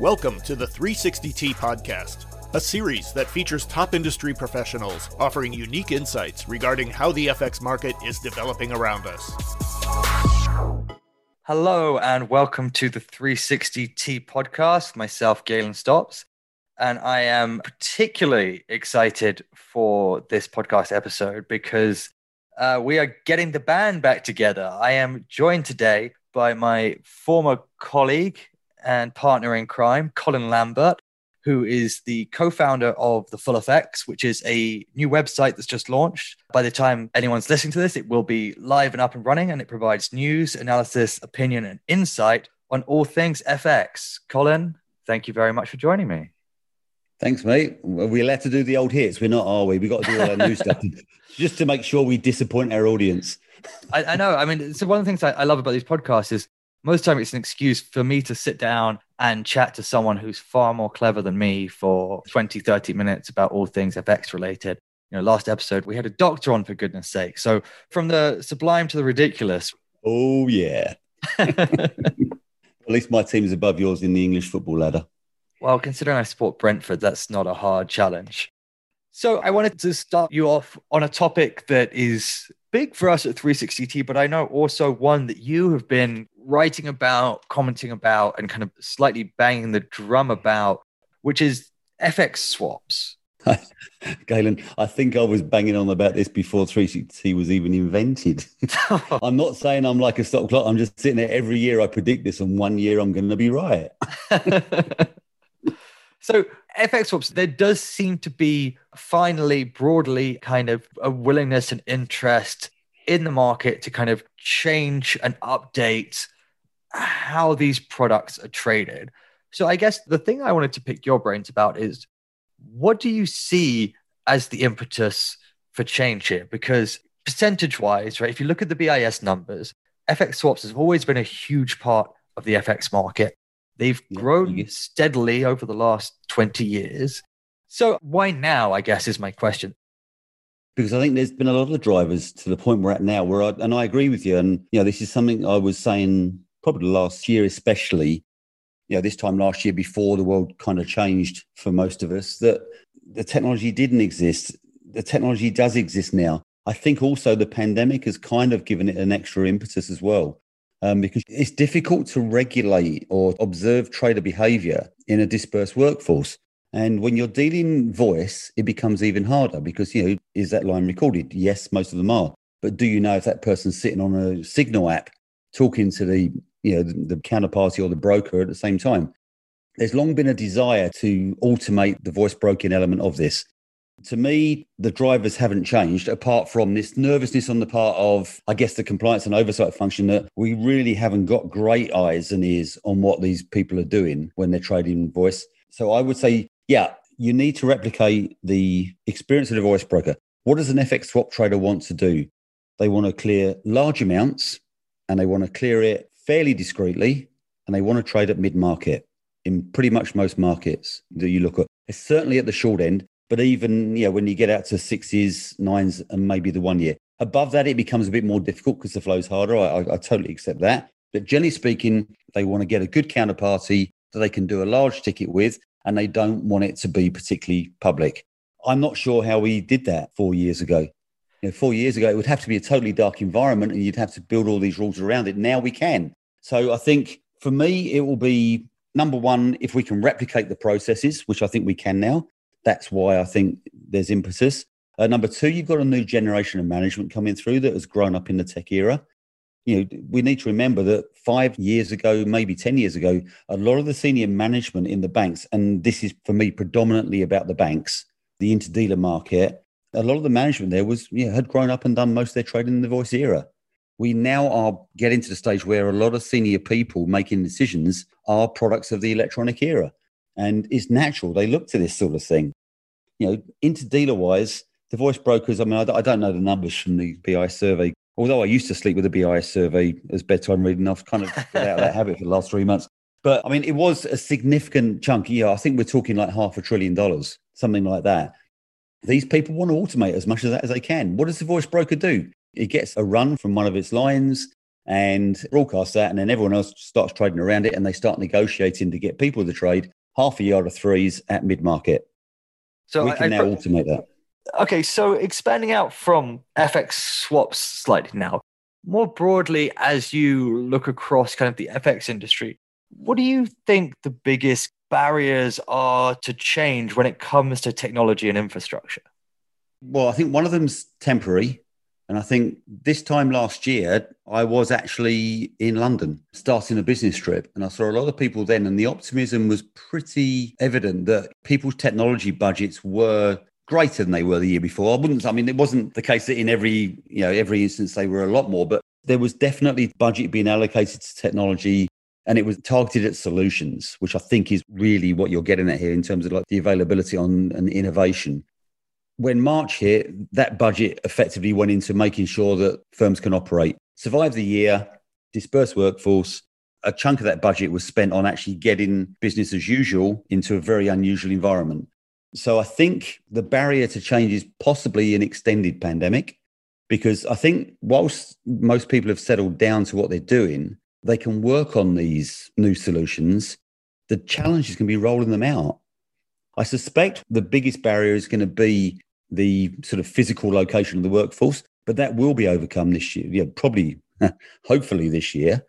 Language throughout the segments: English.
Welcome to the 360T podcast, a series that features top industry professionals offering unique insights regarding how the FX market is developing around us. Hello, and welcome to the 360T podcast. Myself, Galen Stops. And I am particularly excited for this podcast episode because uh, we are getting the band back together. I am joined today by my former colleague and partner in crime, Colin Lambert, who is the co founder of The Full FX, which is a new website that's just launched. By the time anyone's listening to this, it will be live and up and running, and it provides news, analysis, opinion, and insight on all things FX. Colin, thank you very much for joining me. Thanks, mate. We're allowed to do the old hits. We're not, are we? We've got to do all our new stuff just to make sure we disappoint our audience. I, I, know. I mean, so one of the things I, I love about these podcasts is most time it's an excuse for me to sit down and chat to someone who's far more clever than me for 20, 30 minutes about all things FX related. You know, last episode we had a doctor on for goodness sake. So from the sublime to the ridiculous. Oh yeah. At least my team is above yours in the English football ladder. Well, considering I support Brentford, that's not a hard challenge. So I wanted to start you off on a topic that is big for us at 360T, but I know also one that you have been writing about, commenting about, and kind of slightly banging the drum about, which is FX swaps. Galen, I think I was banging on about this before 360T was even invented. I'm not saying I'm like a stock clock. I'm just sitting there every year. I predict this, and one year I'm going to be right. so FX swaps, there does seem to be finally broadly kind of a willingness and interest in the market to kind of change and update how these products are traded. So I guess the thing I wanted to pick your brains about is what do you see as the impetus for change here? Because percentage wise, right, if you look at the BIS numbers, FX swaps has always been a huge part of the FX market. They've yeah, grown steadily over the last 20 years. So why now, I guess, is my question. Because I think there's been a lot of drivers to the point we're at now where I, and I agree with you. And, you know, this is something I was saying probably last year, especially, you know, this time last year before the world kind of changed for most of us, that the technology didn't exist. The technology does exist now. I think also the pandemic has kind of given it an extra impetus as well um, because it's difficult to regulate or observe trader behavior in a dispersed workforce. And when you're dealing voice, it becomes even harder because, you know, is that line recorded? Yes, most of them are. But do you know if that person's sitting on a signal app talking to the, you know, the, the counterparty or the broker at the same time? There's long been a desire to automate the voice broking element of this. To me, the drivers haven't changed apart from this nervousness on the part of, I guess, the compliance and oversight function that we really haven't got great eyes and ears on what these people are doing when they're trading voice. So I would say, yeah, you need to replicate the experience of the voice broker. What does an FX swap trader want to do? They want to clear large amounts and they want to clear it fairly discreetly and they want to trade at mid market in pretty much most markets that you look at. It's certainly at the short end, but even you know, when you get out to sixes, nines, and maybe the one year, above that, it becomes a bit more difficult because the flow's harder. I, I, I totally accept that. But generally speaking, they want to get a good counterparty that they can do a large ticket with, and they don't want it to be particularly public. I'm not sure how we did that four years ago. You know, four years ago, it would have to be a totally dark environment, and you'd have to build all these rules around it. Now we can. So I think for me, it will be number one if we can replicate the processes, which I think we can now. That's why I think there's impetus. Uh, number two, you've got a new generation of management coming through that has grown up in the tech era. You know, we need to remember that five years ago, maybe 10 years ago, a lot of the senior management in the banks, and this is for me predominantly about the banks, the interdealer market, a lot of the management there was, you know, had grown up and done most of their trading in the voice era. We now are getting to the stage where a lot of senior people making decisions are products of the electronic era. And it's natural. They look to this sort of thing. You know, interdealer wise, the voice brokers, I mean, I, don't know the numbers from the BIS survey. Although I used to sleep with the BIS survey as bedtime reading, I've kind of got out of that habit for the last three months. But I mean, it was a significant chunk. Yeah, I think we're talking like half a trillion dollars, something like that. These people want to automate as much of that as they can. What does the voice broker do? It gets a run from one of its lines and broadcasts that. And then everyone else starts trading around it and they start negotiating to get people to trade half a yard of threes at mid market. So we can I, now I, automate that. Okay, so expanding out from FX swaps slightly now, more broadly, as you look across kind of the FX industry, what do you think the biggest barriers are to change when it comes to technology and infrastructure? Well, I think one of them's temporary. And I think this time last year, I was actually in London starting a business trip. And I saw a lot of people then, and the optimism was pretty evident that people's technology budgets were greater than they were the year before. I wouldn't, I mean, it wasn't the case that in every, you know, every instance they were a lot more, but there was definitely budget being allocated to technology and it was targeted at solutions, which I think is really what you're getting at here in terms of like the availability on and innovation. When March hit, that budget effectively went into making sure that firms can operate, survive the year, disperse workforce. A chunk of that budget was spent on actually getting business as usual into a very unusual environment. So I think the barrier to change is possibly an extended pandemic because I think whilst most people have settled down to what they're doing, they can work on these new solutions. The challenge is going to be rolling them out. I suspect the biggest barrier is going to be the sort of physical location of the workforce, but that will be overcome this year, yeah, probably, hopefully this year.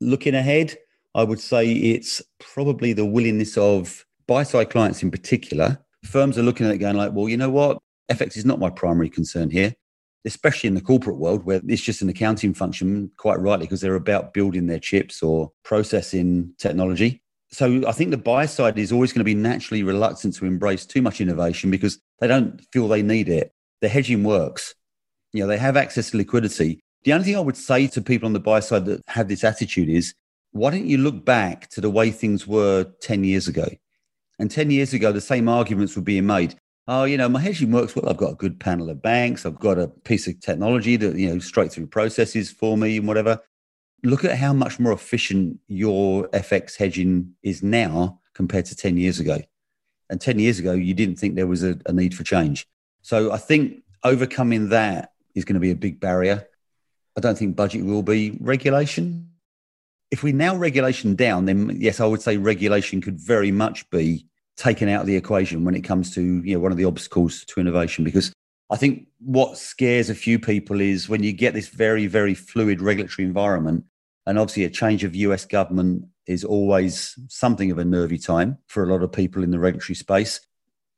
Looking ahead, I would say it's probably the willingness of buy side clients in particular. Firms are looking at it going like, well, you know what? FX is not my primary concern here especially in the corporate world where it's just an accounting function, quite rightly, because they're about building their chips or processing technology. So I think the buy side is always going to be naturally reluctant to embrace too much innovation because they don't feel they need it. The hedging works. You know, they have access to liquidity. The only thing I would say to people on the buy side that have this attitude is why don't you look back to the way things were 10 years ago? And 10 years ago, the same arguments were being made oh, you know, my hedging works well. I've got a good panel of banks. I've got a piece of technology that, you know, straight through processes for me and whatever. Look at how much more efficient your FX hedging is now compared to 10 years ago. And 10 years ago, you didn't think there was a, a need for change. So I think overcoming that is going to be a big barrier. I don't think budget will be regulation. If we now regulation down, then yes, I would say regulation could very much be taken out of the equation when it comes to you know one of the obstacles to innovation because I think what scares a few people is when you get this very very fluid regulatory environment and obviously a change of US government is always something of a nervy time for a lot of people in the regulatory space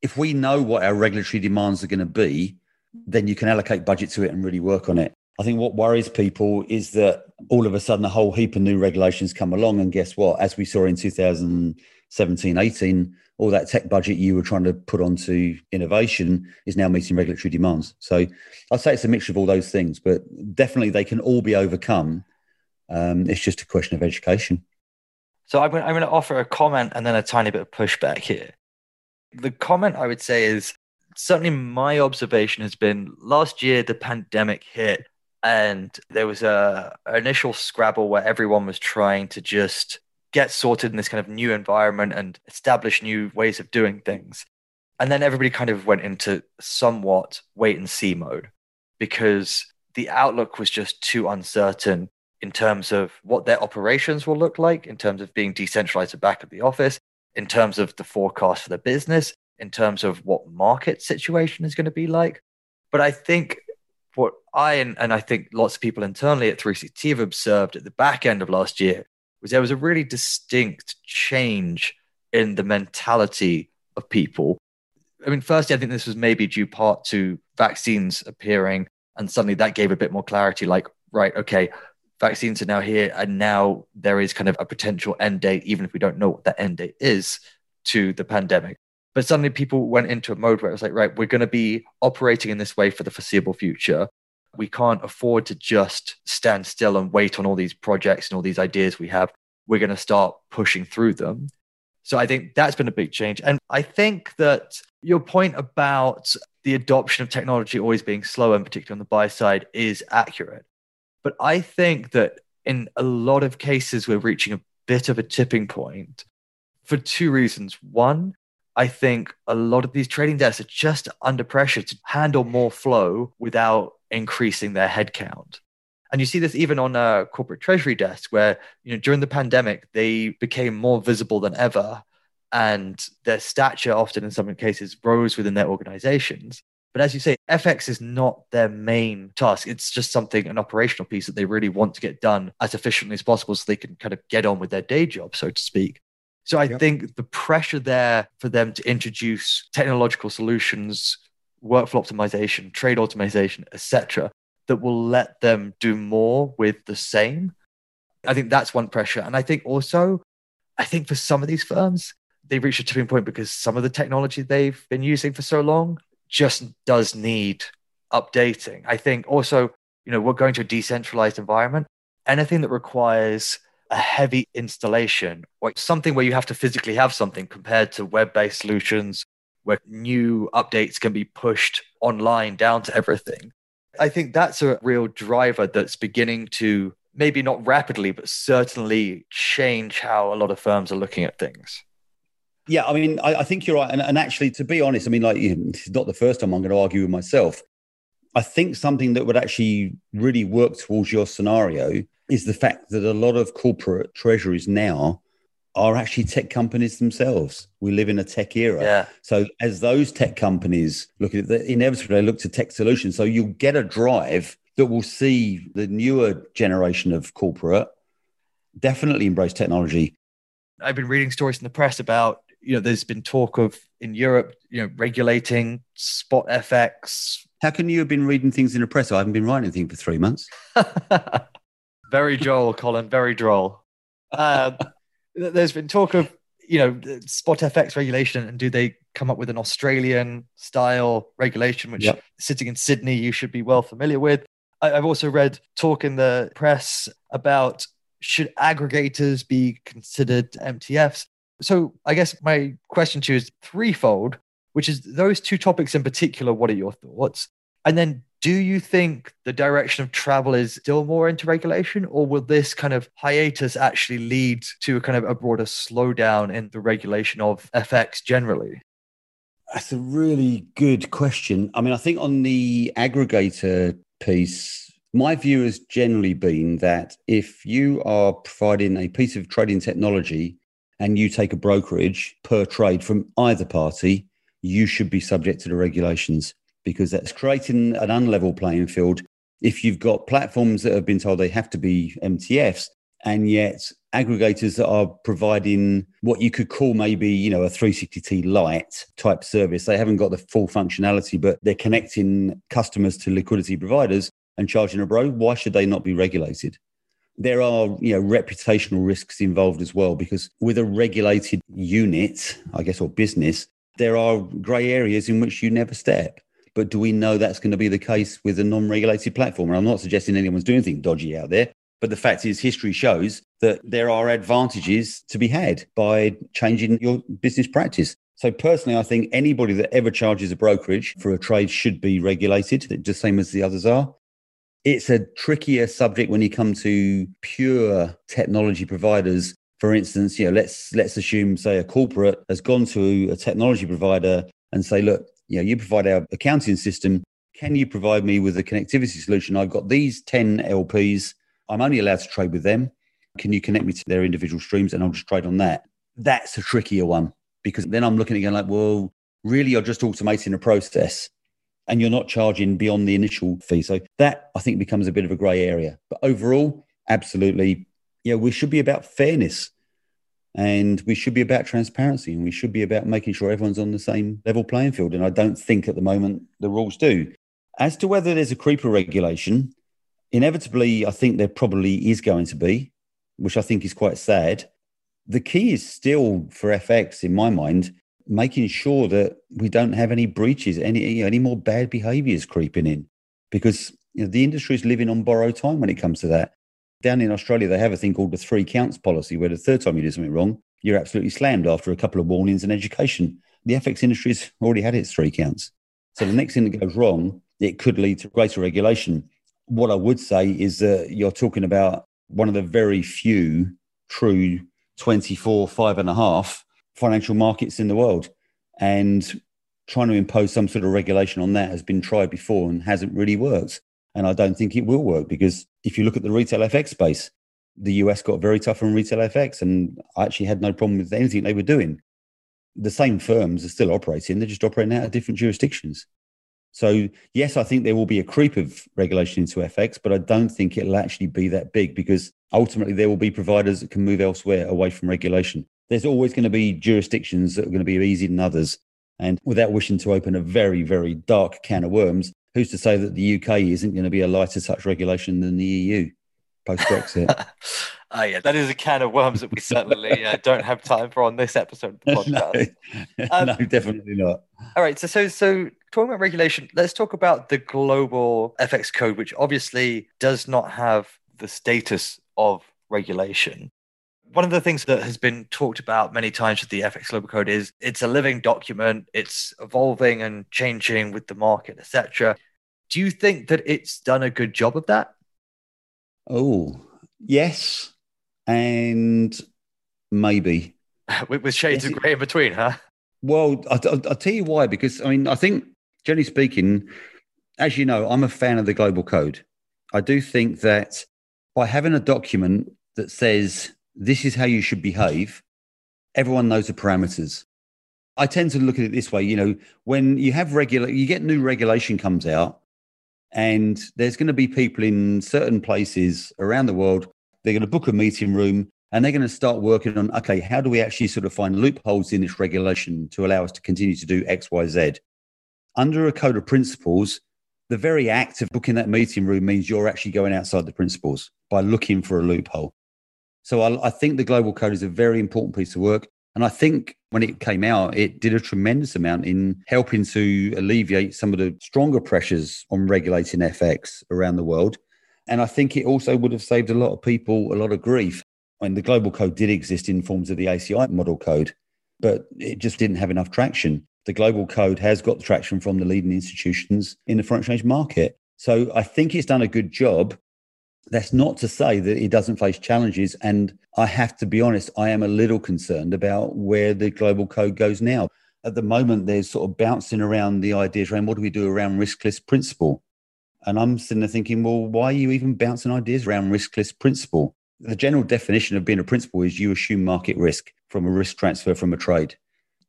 if we know what our regulatory demands are going to be then you can allocate budget to it and really work on it I think what worries people is that all of a sudden a whole heap of new regulations come along and guess what as we saw in 2017 18 all that tech budget you were trying to put onto innovation is now meeting regulatory demands. So I'd say it's a mixture of all those things, but definitely they can all be overcome. Um, it's just a question of education. So I'm going, I'm going to offer a comment and then a tiny bit of pushback here. The comment I would say is certainly my observation has been last year the pandemic hit and there was a initial scrabble where everyone was trying to just get sorted in this kind of new environment and establish new ways of doing things. And then everybody kind of went into somewhat wait and see mode because the outlook was just too uncertain in terms of what their operations will look like, in terms of being decentralized at back at the office, in terms of the forecast for the business, in terms of what market situation is going to be like. But I think what I and, and I think lots of people internally at 360 have observed at the back end of last year was there was a really distinct change in the mentality of people. I mean, firstly, I think this was maybe due part to vaccines appearing, and suddenly that gave a bit more clarity. Like, right, okay, vaccines are now here, and now there is kind of a potential end date, even if we don't know what that end date is to the pandemic. But suddenly people went into a mode where it was like, right, we're going to be operating in this way for the foreseeable future we can't afford to just stand still and wait on all these projects and all these ideas we have. We're going to start pushing through them. So I think that's been a big change. And I think that your point about the adoption of technology always being slow, and particularly on the buy side, is accurate. But I think that in a lot of cases, we're reaching a bit of a tipping point for two reasons. One, I think a lot of these trading desks are just under pressure to handle more flow without increasing their headcount. And you see this even on a corporate treasury desk, where you know during the pandemic they became more visible than ever, and their stature often in some cases rose within their organizations. But as you say, FX is not their main task. It's just something, an operational piece that they really want to get done as efficiently as possible so they can kind of get on with their day job, so to speak. So I yep. think the pressure there for them to introduce technological solutions, workflow optimization, trade optimization, etc., that will let them do more with the same. I think that's one pressure. And I think also, I think for some of these firms, they've reached a tipping point because some of the technology they've been using for so long just does need updating. I think also, you know, we're going to a decentralized environment. Anything that requires a heavy installation or something where you have to physically have something compared to web based solutions where new updates can be pushed online down to everything. I think that's a real driver that's beginning to maybe not rapidly, but certainly change how a lot of firms are looking at things. Yeah, I mean, I, I think you're right. And, and, actually, to be honest, I mean, like, it's not the first time I'm going to argue with myself. I think something that would actually really work towards your scenario is the fact that a lot of corporate treasuries now are actually tech companies themselves. We live in a tech era. Yeah. So as those tech companies look at it, inevitably they look to tech solutions. So you'll get a drive that will see the newer generation of corporate definitely embrace technology. I've been reading stories in the press about you know, there's been talk of in Europe, you know, regulating spot FX. How can you have been reading things in the press? I haven't been writing anything for three months. very droll, Colin. Very droll. Uh, there's been talk of you know spot FX regulation, and do they come up with an Australian style regulation, which yep. sitting in Sydney you should be well familiar with. I've also read talk in the press about should aggregators be considered MTFs? So I guess my question to you is threefold, which is those two topics in particular. What are your thoughts? And then do you think the direction of travel is still more into regulation, or will this kind of hiatus actually lead to a kind of a broader slowdown in the regulation of FX generally? That's a really good question. I mean, I think on the aggregator piece, my view has generally been that if you are providing a piece of trading technology and you take a brokerage per trade from either party, you should be subject to the regulations because that's creating an unlevel playing field. If you've got platforms that have been told they have to be MTFs, and yet aggregators that are providing what you could call maybe you know a 360t light type service they haven't got the full functionality but they're connecting customers to liquidity providers and charging a bro why should they not be regulated there are you know reputational risks involved as well because with a regulated unit i guess or business there are grey areas in which you never step. But do we know that's going to be the case with a non-regulated platform? And i'm not suggesting anyone's doing anything dodgy out there but the fact is history shows that there are advantages to be had by changing your business practice. So personally, I think anybody that ever charges a brokerage for a trade should be regulated, just same as the others are it's a trickier subject when you come to pure technology providers. For instance, you know, let's let's assume, say, a corporate has gone to a technology provider and say, look, you know, you provide our accounting system. Can you provide me with a connectivity solution? I've got these 10 LPs. I'm only allowed to trade with them. Can you connect me to their individual streams and I'll just trade on that? That's a trickier one because then I'm looking again like, well, really, you're just automating a process and you're not charging beyond the initial fee. So that I think becomes a bit of a grey area. But overall, absolutely, yeah, we should be about fairness and we should be about transparency and we should be about making sure everyone's on the same level playing field. And I don't think at the moment the rules do. As to whether there's a creeper regulation, inevitably, I think there probably is going to be, which I think is quite sad. The key is still for FX, in my mind, making sure that we don't have any breaches, any you know, any more bad behaviours creeping in, because you know, the industry is living on borrowed time when it comes to that. Down in Australia, they have a thing called the three counts policy, where the third time you do something wrong, you're absolutely slammed after a couple of warnings and education. The FX industry's already had its three counts. So the next thing that goes wrong, it could lead to greater regulation. What I would say is that you're talking about one of the very few true 24, five and a half financial markets in the world. And trying to impose some sort of regulation on that has been tried before and hasn't really worked. And I don't think it will work because if you look at the retail FX space, the US got very tough on retail FX, and I actually had no problem with anything they were doing. The same firms are still operating, they're just operating out of different jurisdictions. So, yes, I think there will be a creep of regulation into FX, but I don't think it'll actually be that big because ultimately there will be providers that can move elsewhere away from regulation. There's always going to be jurisdictions that are going to be easier than others. And without wishing to open a very, very dark can of worms, who's to say that the UK isn't going to be a lighter touch regulation than the EU post Brexit? Oh, yeah, that is a can of worms that we certainly uh, don't have time for on this episode of the podcast. no, um, no, definitely not. All right, so so so talking about regulation, let's talk about the global FX code, which obviously does not have the status of regulation. One of the things that has been talked about many times with the FX Global Code is it's a living document, it's evolving and changing with the market, etc. Do you think that it's done a good job of that? Oh, yes and maybe with, with shades yes, of grey in between, huh? Well, I, will tell you why. Because I mean, I think generally speaking, as you know, I'm a fan of the global code. I do think that by having a document that says this is how you should behave, everyone knows the parameters. I tend to look at it this way, you know, when you have regular, you get new regulation comes out, and there's going to be people in certain places around the world they're going to book a meeting room and they're going to start working on okay, how do we actually sort of find loopholes in this regulation to allow us to continue to do X, Y, Z? Under a code of principles, the very act of booking that meeting room means you're actually going outside the principles by looking for a loophole. So I, I, think the global code is a very important piece of work. And I think when it came out, it did a tremendous amount in helping to alleviate some of the stronger pressures on regulating FX around the world. And I think it also would have saved a lot of people a lot of grief. I mean, the global code did exist in forms of the ACI model code, but it just didn't have enough traction. The global code has got traction from the leading institutions in the foreign exchange market. So I think it's done a good job. That's not to say that it doesn't face challenges. And I have to be honest, I am a little concerned about where the global code goes now. At the moment, there's sort of bouncing around the ideas around what do we do around riskless principle? And I'm sitting there thinking, well, why are you even bouncing ideas around riskless principle? The general definition of being a principal is you assume market risk from a risk transfer from a trade.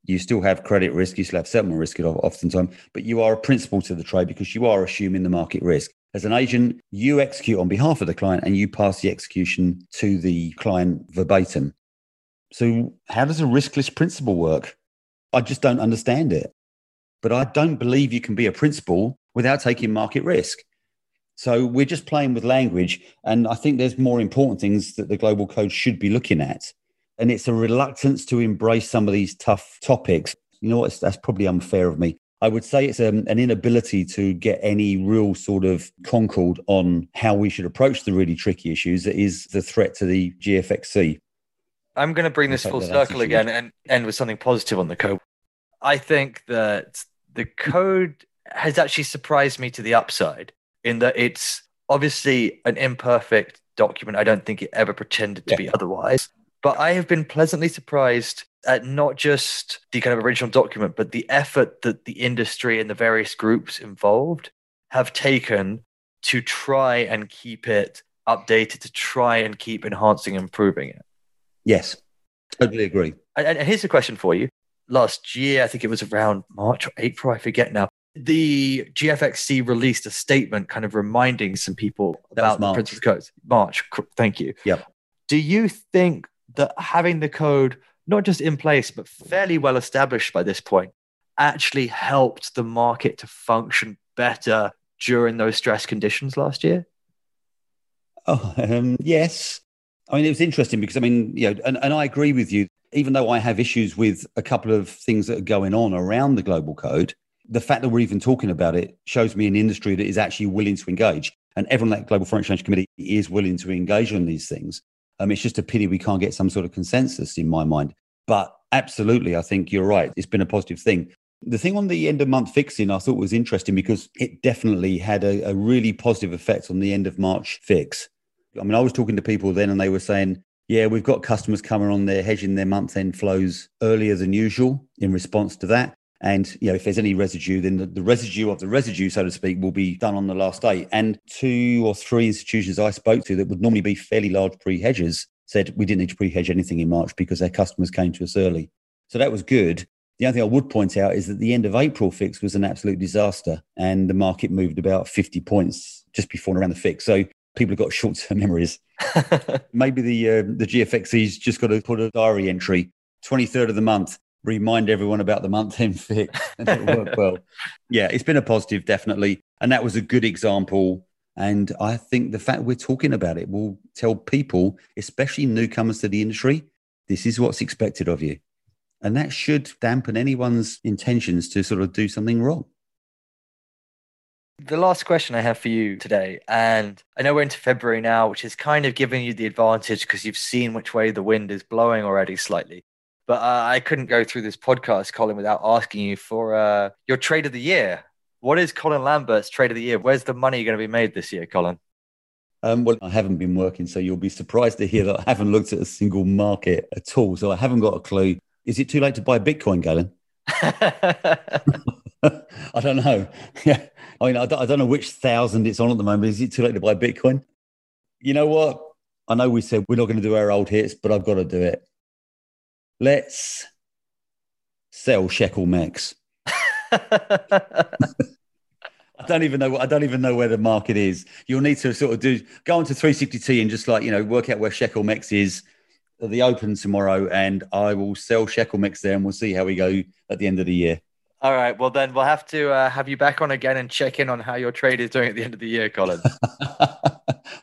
You still have credit risk, you still have settlement risk oftentimes, but you are a principal to the trade because you are assuming the market risk. As an agent, you execute on behalf of the client and you pass the execution to the client verbatim. So, how does a riskless principal work? I just don't understand it. But I don't believe you can be a principal without taking market risk. So we're just playing with language. And I think there's more important things that the global code should be looking at. And it's a reluctance to embrace some of these tough topics. You know what? That's probably unfair of me. I would say it's um, an inability to get any real sort of concord on how we should approach the really tricky issues that is the threat to the GFXC. I'm going to bring this full circle again and end with something positive on the code. I think that the code has actually surprised me to the upside in that it's obviously an imperfect document. I don't think it ever pretended to yeah. be otherwise. But I have been pleasantly surprised at not just the kind of original document, but the effort that the industry and the various groups involved have taken to try and keep it updated, to try and keep enhancing and improving it. Yes, totally agree. And, and here's a question for you. Last year, I think it was around March or April, I forget now the GFXC released a statement kind of reminding some people about the principal codes. March, thank you. Yep. Do you think that having the code not just in place but fairly well established by this point actually helped the market to function better during those stress conditions last year? Oh, um, yes. I mean, it was interesting because I mean, you know, and, and I agree with you. Even though I have issues with a couple of things that are going on around the global code, the fact that we're even talking about it shows me an industry that is actually willing to engage. And everyone at Global Foreign Exchange Committee is willing to engage on these things. Um, it's just a pity we can't get some sort of consensus in my mind. But absolutely, I think you're right. It's been a positive thing. The thing on the end of month fixing I thought was interesting because it definitely had a, a really positive effect on the end of March fix. I mean, I was talking to people then and they were saying, yeah, we've got customers coming on there hedging their month end flows earlier than usual in response to that. And you know, if there's any residue, then the, the, residue of the residue, so to speak, will be done on the last day. And two or three institutions I spoke to that would normally be fairly large pre-hedgers said we didn't need to pre-hedge anything in March because their customers came to us early. So that was good. The only thing I would point out is that the end of April fix was an absolute disaster, and the market moved about 50 points just before and around the fix. So people have got short-term memories. Maybe the uh, the GFXC's just got to put a diary entry, 23rd of the month, remind everyone about the month end fix, and it'll work well. Yeah, it's been a positive, definitely, and that was a good example. And I think the fact we're talking about it will tell people, especially newcomers to the industry, this is what's expected of you. And that should dampen anyone's intentions to sort of do something wrong. The last question I have for you today, and I know we're into February now, which is kind of giving you the advantage because you've seen which way the wind is blowing already slightly. But uh, I couldn't go through this podcast, Colin, without asking you for uh, your trade of the year. What is Colin Lambert's trade of the year? Where's the money going to be made this year, Colin? Um, well, I haven't been working, so you'll be surprised to hear that I haven't looked at a single market at all. So I haven't got a clue. Is it too late to buy Bitcoin, Galen? I don't know. Yeah. I mean, I don't, I don't know which thousand it's on at the moment. Is it too late to buy Bitcoin? You know what? I know we said we're not going to do our old hits, but I've got to do it. Let's sell shekel mex. I don't even know. I don't even know where the market is. You'll need to sort of do go onto 360T and just like you know work out where shekel mex is at the open tomorrow, and I will sell shekel mex there, and we'll see how we go at the end of the year. All right. Well, then we'll have to uh, have you back on again and check in on how your trade is doing at the end of the year, Colin.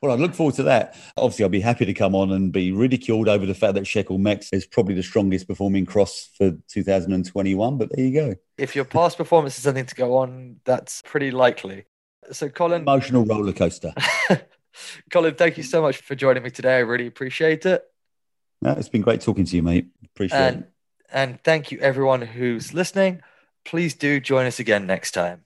well, I look forward to that. Obviously, I'll be happy to come on and be ridiculed over the fact that Shekel Mex is probably the strongest performing cross for 2021. But there you go. If your past performance is something to go on, that's pretty likely. So, Colin, emotional roller coaster. Colin, thank you so much for joining me today. I really appreciate it. No, it's been great talking to you, mate. Appreciate and, it. And thank you, everyone who's listening please do join us again next time.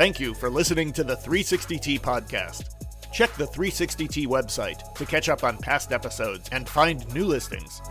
Thank you for listening to the 360T podcast. Check the 360T website to catch up on past episodes and find new listings.